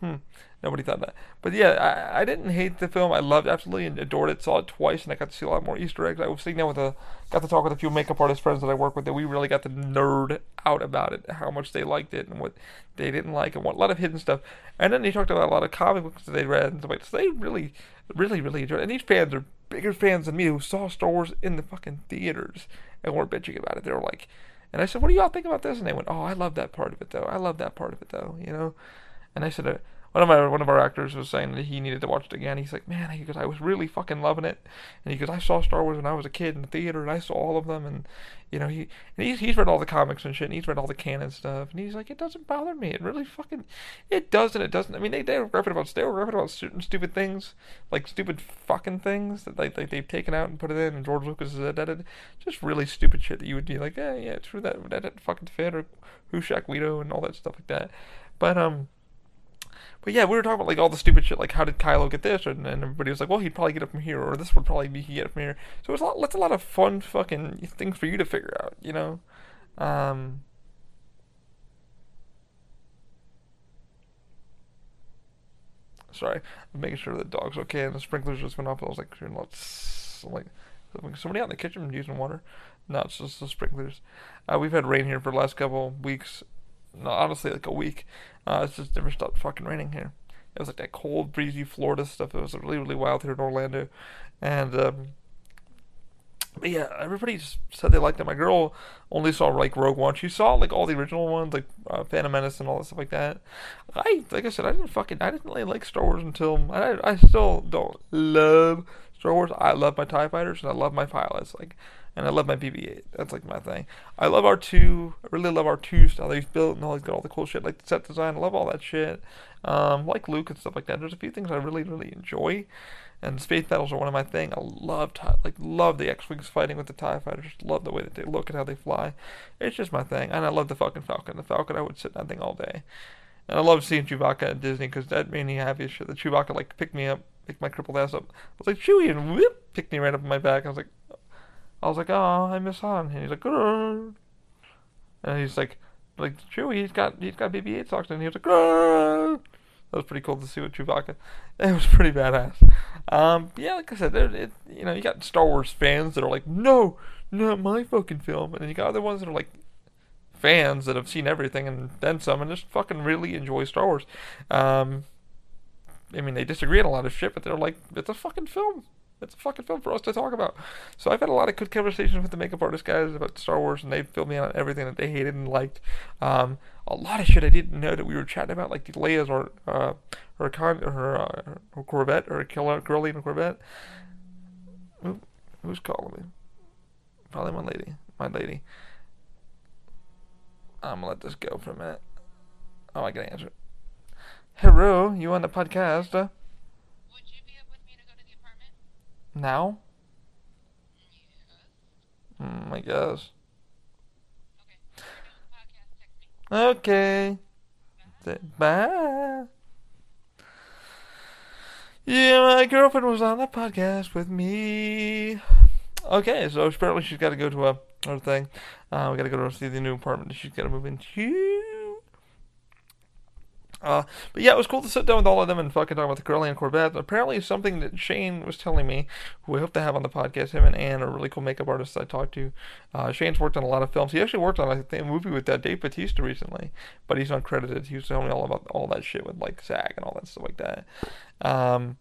Hmm. Nobody thought that. But yeah, I, I didn't hate the film. I loved absolutely and adored it. Saw it twice, and I got to see a lot more Easter eggs. I was sitting there with a, got to talk with a few makeup artist friends that I work with that we really got to nerd out about it, how much they liked it and what they didn't like, and what a lot of hidden stuff. And then they talked about a lot of comic books that they read and stuff like So they really, really, really enjoyed it. And these fans are bigger fans than me who saw Star Wars in the fucking theaters and weren't bitching about it. They were like, and I said, "What do y'all think about this?" And they went, "Oh, I love that part of it though. I love that part of it though." You know. And I said, one of my one of our actors was saying that he needed to watch it again. He's like, man, he goes, I was really fucking loving it, and he goes, I saw Star Wars when I was a kid in the theater, and I saw all of them, and you know, he he's he's read all the comics and shit, and he's read all the canon stuff, and he's like, it doesn't bother me. It really fucking, it doesn't. It doesn't. I mean, they they were riffing about they were riffing about certain stupid things, like stupid fucking things that like, like they've taken out and put it in, and George Lucas has edited, just really stupid shit that you would be like, yeah, yeah, true that that didn't fucking fit, or Hushak Greedo and all that stuff like that. But um, but yeah, we were talking about like all the stupid shit, like how did Kylo get this, and, and everybody was like, well, he'd probably get it from here, or this would probably be he get it from here. So it's a lot, it's a lot of fun fucking things for you to figure out, you know. Um, sorry, I'm making sure the dog's okay, and the sprinklers just went off. I was like, let's like somebody out in the kitchen using water. No, it's just the sprinklers. Uh, we've had rain here for the last couple weeks, no, honestly, like a week. Uh, it's just never stopped fucking raining here. It was like that cold, breezy Florida stuff. It was really, really wild here in Orlando, and um, but yeah, everybody just said they liked it. My girl only saw like Rogue One. She saw like all the original ones, like uh, Phantom Menace and all that stuff like that. I, like I said, I didn't fucking, I didn't really like Star Wars until I, I still don't love Star Wars. I love my Tie Fighters and I love my pilots. Like and I love my BB-8. That's like my thing. I love R2. I really love R2 style he's built and all he's got all the cool shit like the set design. I love all that shit. Um, like Luke and stuff like that. There's a few things I really really enjoy, and space battles are one of my thing. I love tie, like love the X-wings fighting with the Tie fighters. Just love the way that they look and how they fly. It's just my thing, and I love the fucking Falcon. The Falcon, I would sit in that thing all day. And I love seeing Chewbacca at Disney because that made me happy as shit. The Chewbacca like picked me up, picked my crippled ass up. I was like Chewie, and whoop, picked me right up on my back. I was like, I was like, oh, I miss Han. And he's like, Grr. and he's like, like Chewie, he's got he's got BB-8 socks, and he was like, Grr. that was pretty cool to see with Chewbacca. [LAUGHS] It was pretty badass. Um, yeah, like I said, it, you know, you got Star Wars fans that are like, no, not my fucking film, and then you got other ones that are like fans that have seen everything and then some, and just fucking really enjoy Star Wars. Um, I mean, they disagree on a lot of shit, but they're like, it's a fucking film it's a fucking film for us to talk about. So I've had a lot of good conversations with the makeup artist guys about Star Wars, and they filled me in on everything that they hated and liked. Um, a lot of shit I didn't know that we were chatting about, like Leia's or uh, her con her, uh, her Corvette or Corellian a Corvette. Who, who's calling me? Probably my lady. My lady. I'm gonna let this go for a minute. Oh, I can answer. Hello, you on the podcast? Uh, now? Mm, I guess. Okay. Bye. Yeah, my girlfriend was on the podcast with me. Okay, so apparently she's got to go to a other thing. Uh, we got to go to see the new apartment she's got to move into. Uh, but yeah, it was cool to sit down with all of them and fucking talk about the Corellian Corvette. Apparently, something that Shane was telling me, who I hope to have on the podcast, him and Anne are really cool makeup artists I talked to. Uh, Shane's worked on a lot of films. He actually worked on a movie with uh, Dave Bautista recently, but he's uncredited. He was telling me all about all that shit with like SAG and all that stuff like that. Um,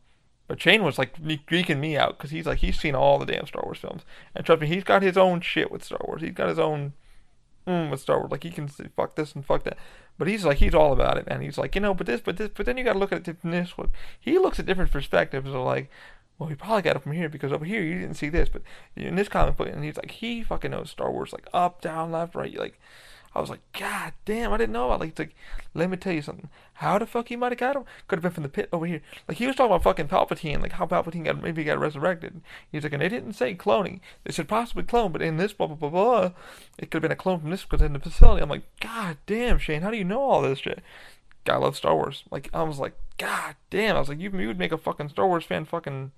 but Shane was like geeking me out because he's like he's seen all the damn Star Wars films, and trust me, he's got his own shit with Star Wars. He's got his own mm, with Star Wars. Like he can say fuck this and fuck that. But he's like he's all about it, man. He's like you know, but this, but this, but then you got to look at it from this one. He looks at different perspectives of like, well, he probably got it from here because over here you didn't see this, but in this comic book, and he's like he fucking knows Star Wars like up, down, left, right. Like I was like, God damn, I didn't know about like, like let me tell you something. How the fuck he might have got him? Could have been from the pit over here. Like he was talking about fucking Palpatine, like how Palpatine got maybe got resurrected. He's like, and they didn't say cloning. They said possibly clone, but in this blah blah blah blah, it could have been a clone from this because in the facility. I'm like, God damn, Shane, how do you know all this shit? Guy loves Star Wars. Like I was like, God damn. I was like, you, you would make a fucking Star Wars fan fucking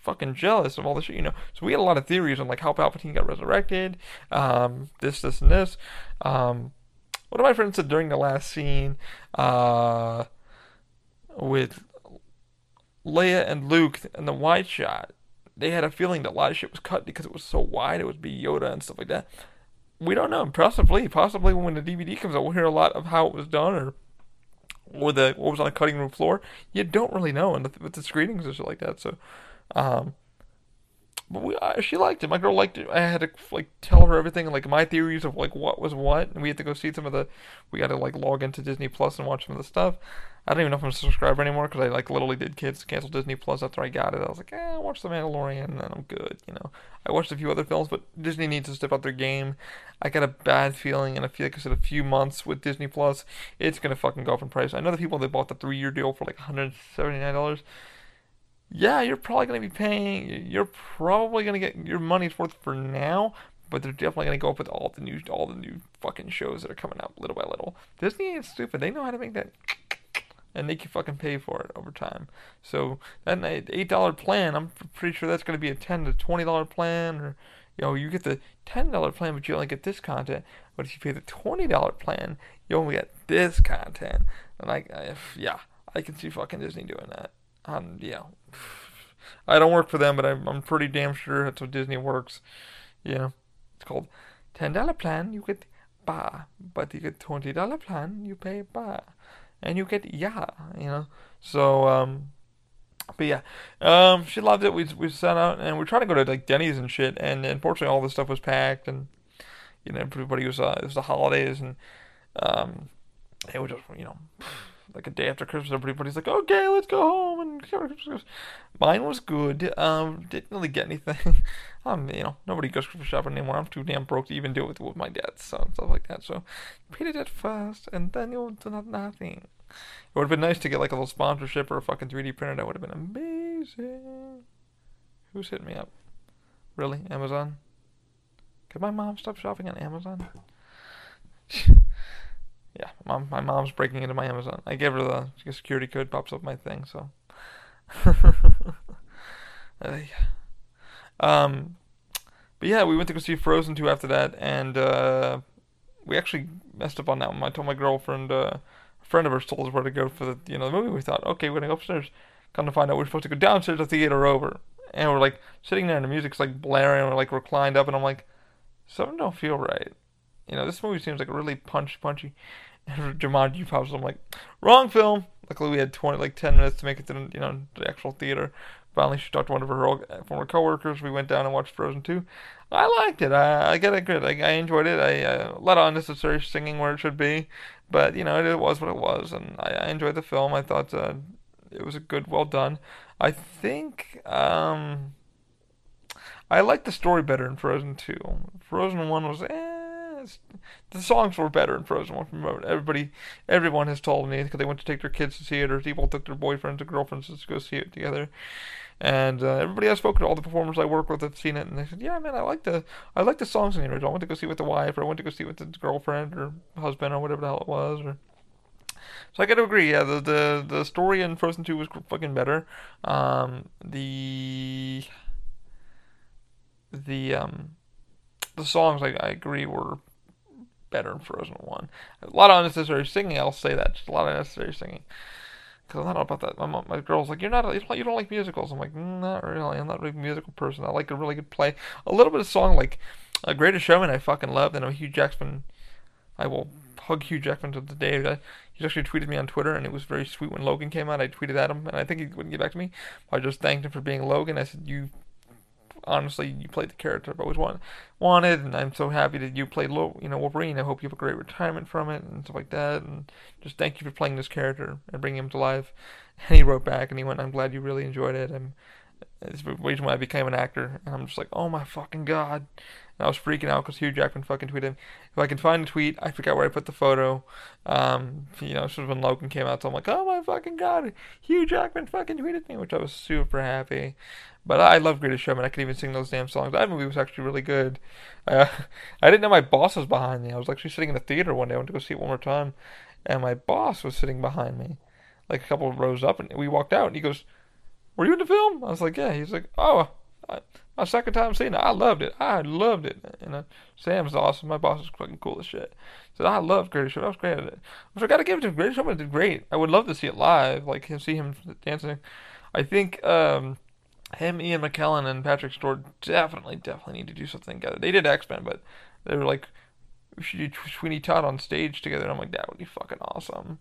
fucking jealous of all the shit, you know. So we had a lot of theories on like how Palpatine got resurrected, um, this, this, and this. Um, one of my friends said during the last scene, uh, with Leia and Luke and the wide shot, they had a feeling that a lot of shit was cut because it was so wide. It would be Yoda and stuff like that. We don't know. Possibly, possibly when the DVD comes out, we'll hear a lot of how it was done or or the what was on the cutting room floor. You don't really know, and with the screenings and shit like that. So um, but we, uh, she liked it. My girl liked it. I had to like tell her everything, like my theories of like what was what, and we had to go see some of the. We got to like log into Disney Plus and watch some of the stuff. I don't even know if I'm a subscriber anymore because I like literally did kids cancel Disney Plus after I got it. I was like, eh, watch The Mandalorian and then I'm good. You know, I watched a few other films, but Disney needs to step up their game. I got a bad feeling, and I feel like I said a few months with Disney Plus, it's gonna fucking go up in price. I know the people that bought the three year deal for like 179 dollars. Yeah, you're probably gonna be paying. You're probably gonna get your money's worth for now, but they're definitely gonna go up with all the new all the new fucking shows that are coming out little by little. Disney ain't stupid. They know how to make that [TSK] and they can fucking pay for it over time. So that eight dollar plan, I'm pretty sure that's gonna be a ten to twenty dollar plan, or you know, you get the ten dollar plan, but you only get this content. But if you pay the twenty dollar plan, you only get this content. And like, I yeah, I can see fucking Disney doing that. Um, yeah. I don't work for them, but I'm, I'm pretty damn sure that's how Disney works. Yeah. It's called $10 plan, you get ba. But you get $20 plan, you pay ba. And you get ya, you know. So, um, but yeah, um, she loved it. We we sat out and we trying to go to like Denny's and shit. And unfortunately, all this stuff was packed, and you know everybody was uh, it was the holidays, and um, it was just you know like a day after Christmas, everybody's like, okay, let's go home. And mine was good. Um, didn't really get anything. [LAUGHS] um, you know, nobody goes Christmas shopping anymore. I'm too damn broke to even deal with with my debts so and stuff like that. So, pay the debt first, and then you'll do nothing. It would have been nice to get like a little sponsorship or a fucking 3D printer. That would have been amazing. Who's hitting me up? Really, Amazon? Could my mom stop shopping on Amazon? [LAUGHS] yeah, mom, my mom's breaking into my Amazon. I gave her the security code, pops up my thing, so. [LAUGHS] uh, um, but yeah, we went to go see Frozen 2 after that, and uh, we actually messed up on that one. I told my girlfriend, uh, a friend of ours told us where to go for the you know the movie. We thought, okay, we're gonna go upstairs. Come to find out, we're supposed to go downstairs to the theater over, and we're like sitting there, and the music's like blaring, and we're like reclined up, and I'm like, something don't feel right. You know, this movie seems like a really punch punchy. [LAUGHS] And Jumanji pops. I'm like, wrong film. Luckily, we had 20, like 10 minutes to make it to the, you know the actual theater. Finally, she talked to one of her former coworkers. We went down and watched Frozen 2. I liked it. I, I get it good. I, I enjoyed it. I uh, a lot of unnecessary singing where it should be, but you know it, it was what it was, and I, I enjoyed the film. I thought uh, it was a good, well done. I think um, I liked the story better in Frozen 2. Frozen 1 was eh the songs were better in Frozen One from everybody. Everyone has told me because they went to take their kids to see it, or people took their boyfriends or girlfriends to go see it together. And uh, everybody I've spoken to, all the performers I work with have seen it, and they said, "Yeah, man, I like the I like the songs in the original. I went to go see it with the wife, or I went to go see it with the girlfriend or husband, or whatever the hell it was." Or so I got to agree. Yeah, the the the story in Frozen Two was fucking better. Um, the the um the songs I, I agree were better in Frozen 1. A lot of unnecessary singing, I'll say that. Just a lot of unnecessary singing. Because I'm not about that. My, my girl's like, You're not, you don't you don't like musicals. I'm like, Not really. I'm not a musical person. I like a really good play. A little bit of song like A Greatest Showman, I fucking loved. And I'm a Hugh Jackman, I will hug Hugh Jackman to the day. He actually tweeted me on Twitter, and it was very sweet when Logan came out. I tweeted at him, and I think he wouldn't get back to me. I just thanked him for being Logan. I said, You honestly, you played the character I've always wanted, wanted, and I'm so happy that you played, you know, Wolverine. I hope you have a great retirement from it and stuff like that. And just thank you for playing this character and bringing him to life. [LAUGHS] And he wrote back and he went, "I'm glad you really enjoyed it." And it's the reason why I became an actor. And I'm just like, "Oh my fucking god!" And I was freaking out because Hugh Jackman fucking tweeted. If I can find a tweet, I forgot where I put the photo. Um, you know, sort of when Logan came out, so I'm like, "Oh my fucking god!" Hugh Jackman fucking tweeted me, which I was super happy. But I love Greatest Showman. I could even sing those damn songs. That movie was actually really good. Uh, [LAUGHS] I didn't know my boss was behind me. I was actually sitting in the theater one day. I went to go see it one more time, and my boss was sitting behind me, like a couple of rows up. And we walked out, and he goes, "Were you in the film?" I was like, "Yeah." He's like, "Oh, I, my second time seeing it. I loved it. I loved it." And uh, Sam's awesome. My boss is fucking cool as shit. Said I love Greatest Showman. I was great at it. I got to give it to Greatest Showman. Did great. I would love to see it live, like see him dancing. I think. um him, Ian McKellen, and Patrick Stewart definitely, definitely need to do something together. They did X Men, but they were like, we should do Sweeney Todd on stage together. And I'm like, that would be fucking awesome.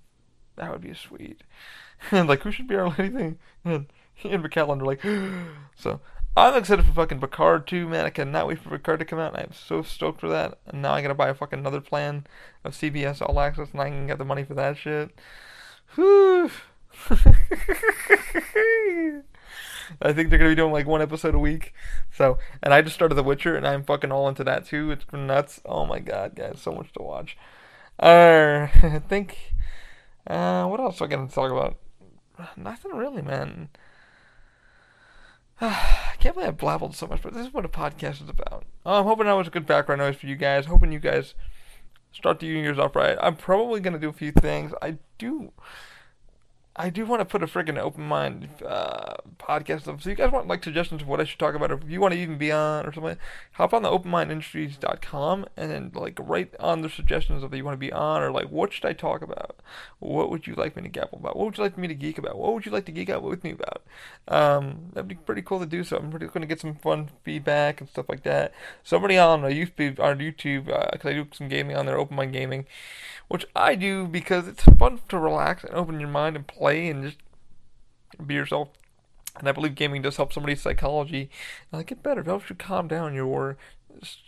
That would be sweet. [LAUGHS] and like, who should be our leading? And Ian McKellen are like, [GASPS] so I'm excited for fucking Picard too, man. I cannot wait for Picard to come out. I'm so stoked for that. And now I gotta buy a fucking another plan of CBS All Access, and I can get the money for that shit. Whew. [SIGHS] [LAUGHS] I think they're gonna be doing like one episode a week. So, and I just started The Witcher, and I'm fucking all into that too. It's been nuts. Oh my god, guys, so much to watch. Uh, [LAUGHS] I think. Uh, what else am I gonna talk about? Nothing really, man. [SIGHS] I can't believe I blabbled so much, but this is what a podcast is about. Oh, I'm hoping that was a good background noise for you guys. Hoping you guys start the New Year's off right. I'm probably gonna do a few things. I do I do want to put a freaking open mind uh, podcast up. So you guys want like suggestions of what I should talk about, or if you want to even be on or something, hop on the openmindindustries.com and then like write on the suggestions of that you want to be on, or like what should I talk about? What would you like me to gabble about? What would you like me to geek about? What would you like to geek out with me about? Um, that'd be pretty cool to do. So I'm pretty going to get some fun feedback and stuff like that. Somebody on YouTube, on YouTube, because uh, I do some gaming on there, Open Mind Gaming which I do because it's fun to relax and open your mind and play and just be yourself. And I believe gaming does help somebody's psychology uh, get better. It helps you calm down your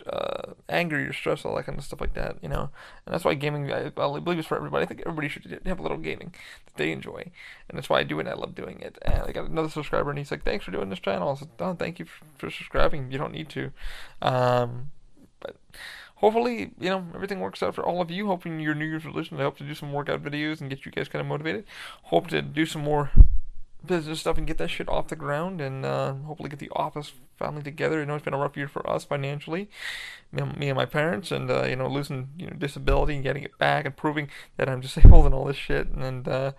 uh, anger, your stress, all that kind of stuff like that, you know. And that's why gaming, I, I believe, is for everybody. I think everybody should have a little gaming that they enjoy, and that's why I do it. and I love doing it. And I got another subscriber, and he's like, "Thanks for doing this channel." I said, "Oh, thank you for, for subscribing. You don't need to." Um, but hopefully, you know, everything works out for all of you. Hoping your New Year's resolution, I hope to do some workout videos and get you guys kind of motivated. Hope to do some more business stuff and get that shit off the ground and uh, hopefully get the office family together. I know it's been a rough year for us financially, me and my parents, and uh, you know losing you know disability and getting it back and proving that I'm [LAUGHS] disabled and all this shit. And uh,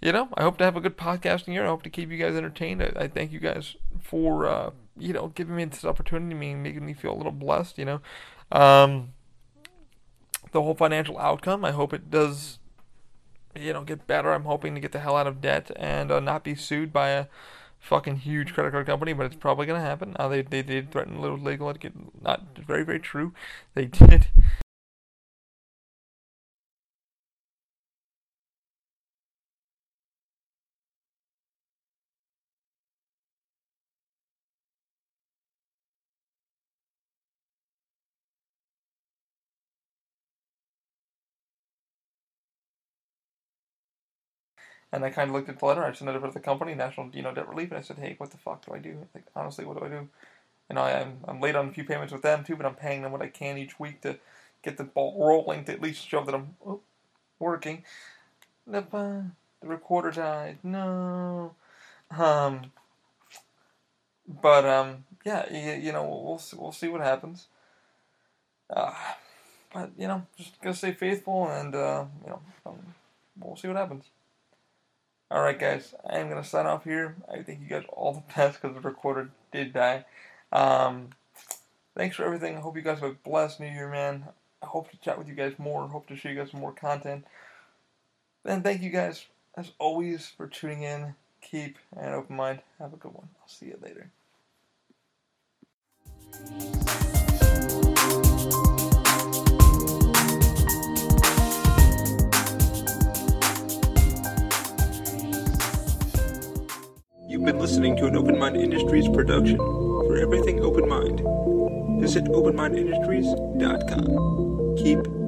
you know, I hope to have a good podcasting year. I hope to keep you guys entertained. I, I thank you guys for uh, you know giving me this opportunity, making me feel a little blessed. You know, um, the whole financial outcome, I hope it does, you know, get better. I'm hoping to get the hell out of debt and uh, not be sued by a fucking huge credit card company, but it's probably gonna happen. Uh, they they did threaten a little legal, not very very true. They [LAUGHS] did And I kind of looked at the letter. I sent it over to the company, National know Debt Relief, and I said, "Hey, what the fuck do I do? Like, honestly, what do I do?" Know, I, am I'm late on a few payments with them too, but I'm paying them what I can each week to get the ball rolling to at least show that I'm oh, working. The, uh, the recorder died. No. Um. But um, yeah, you, you know, we'll we'll see what happens. Uh, but you know, just gonna stay faithful, and uh, you know, um, we'll see what happens. Alright, guys, I am going to sign off here. I thank you guys all the best because the recorder did die. Um, thanks for everything. I hope you guys have a blessed new year, man. I hope to chat with you guys more. Hope to show you guys some more content. And thank you guys, as always, for tuning in. Keep an open mind. Have a good one. I'll see you later. You've been listening to an Open Mind Industries production. For everything Open Mind, visit openmindindustries.com. Keep.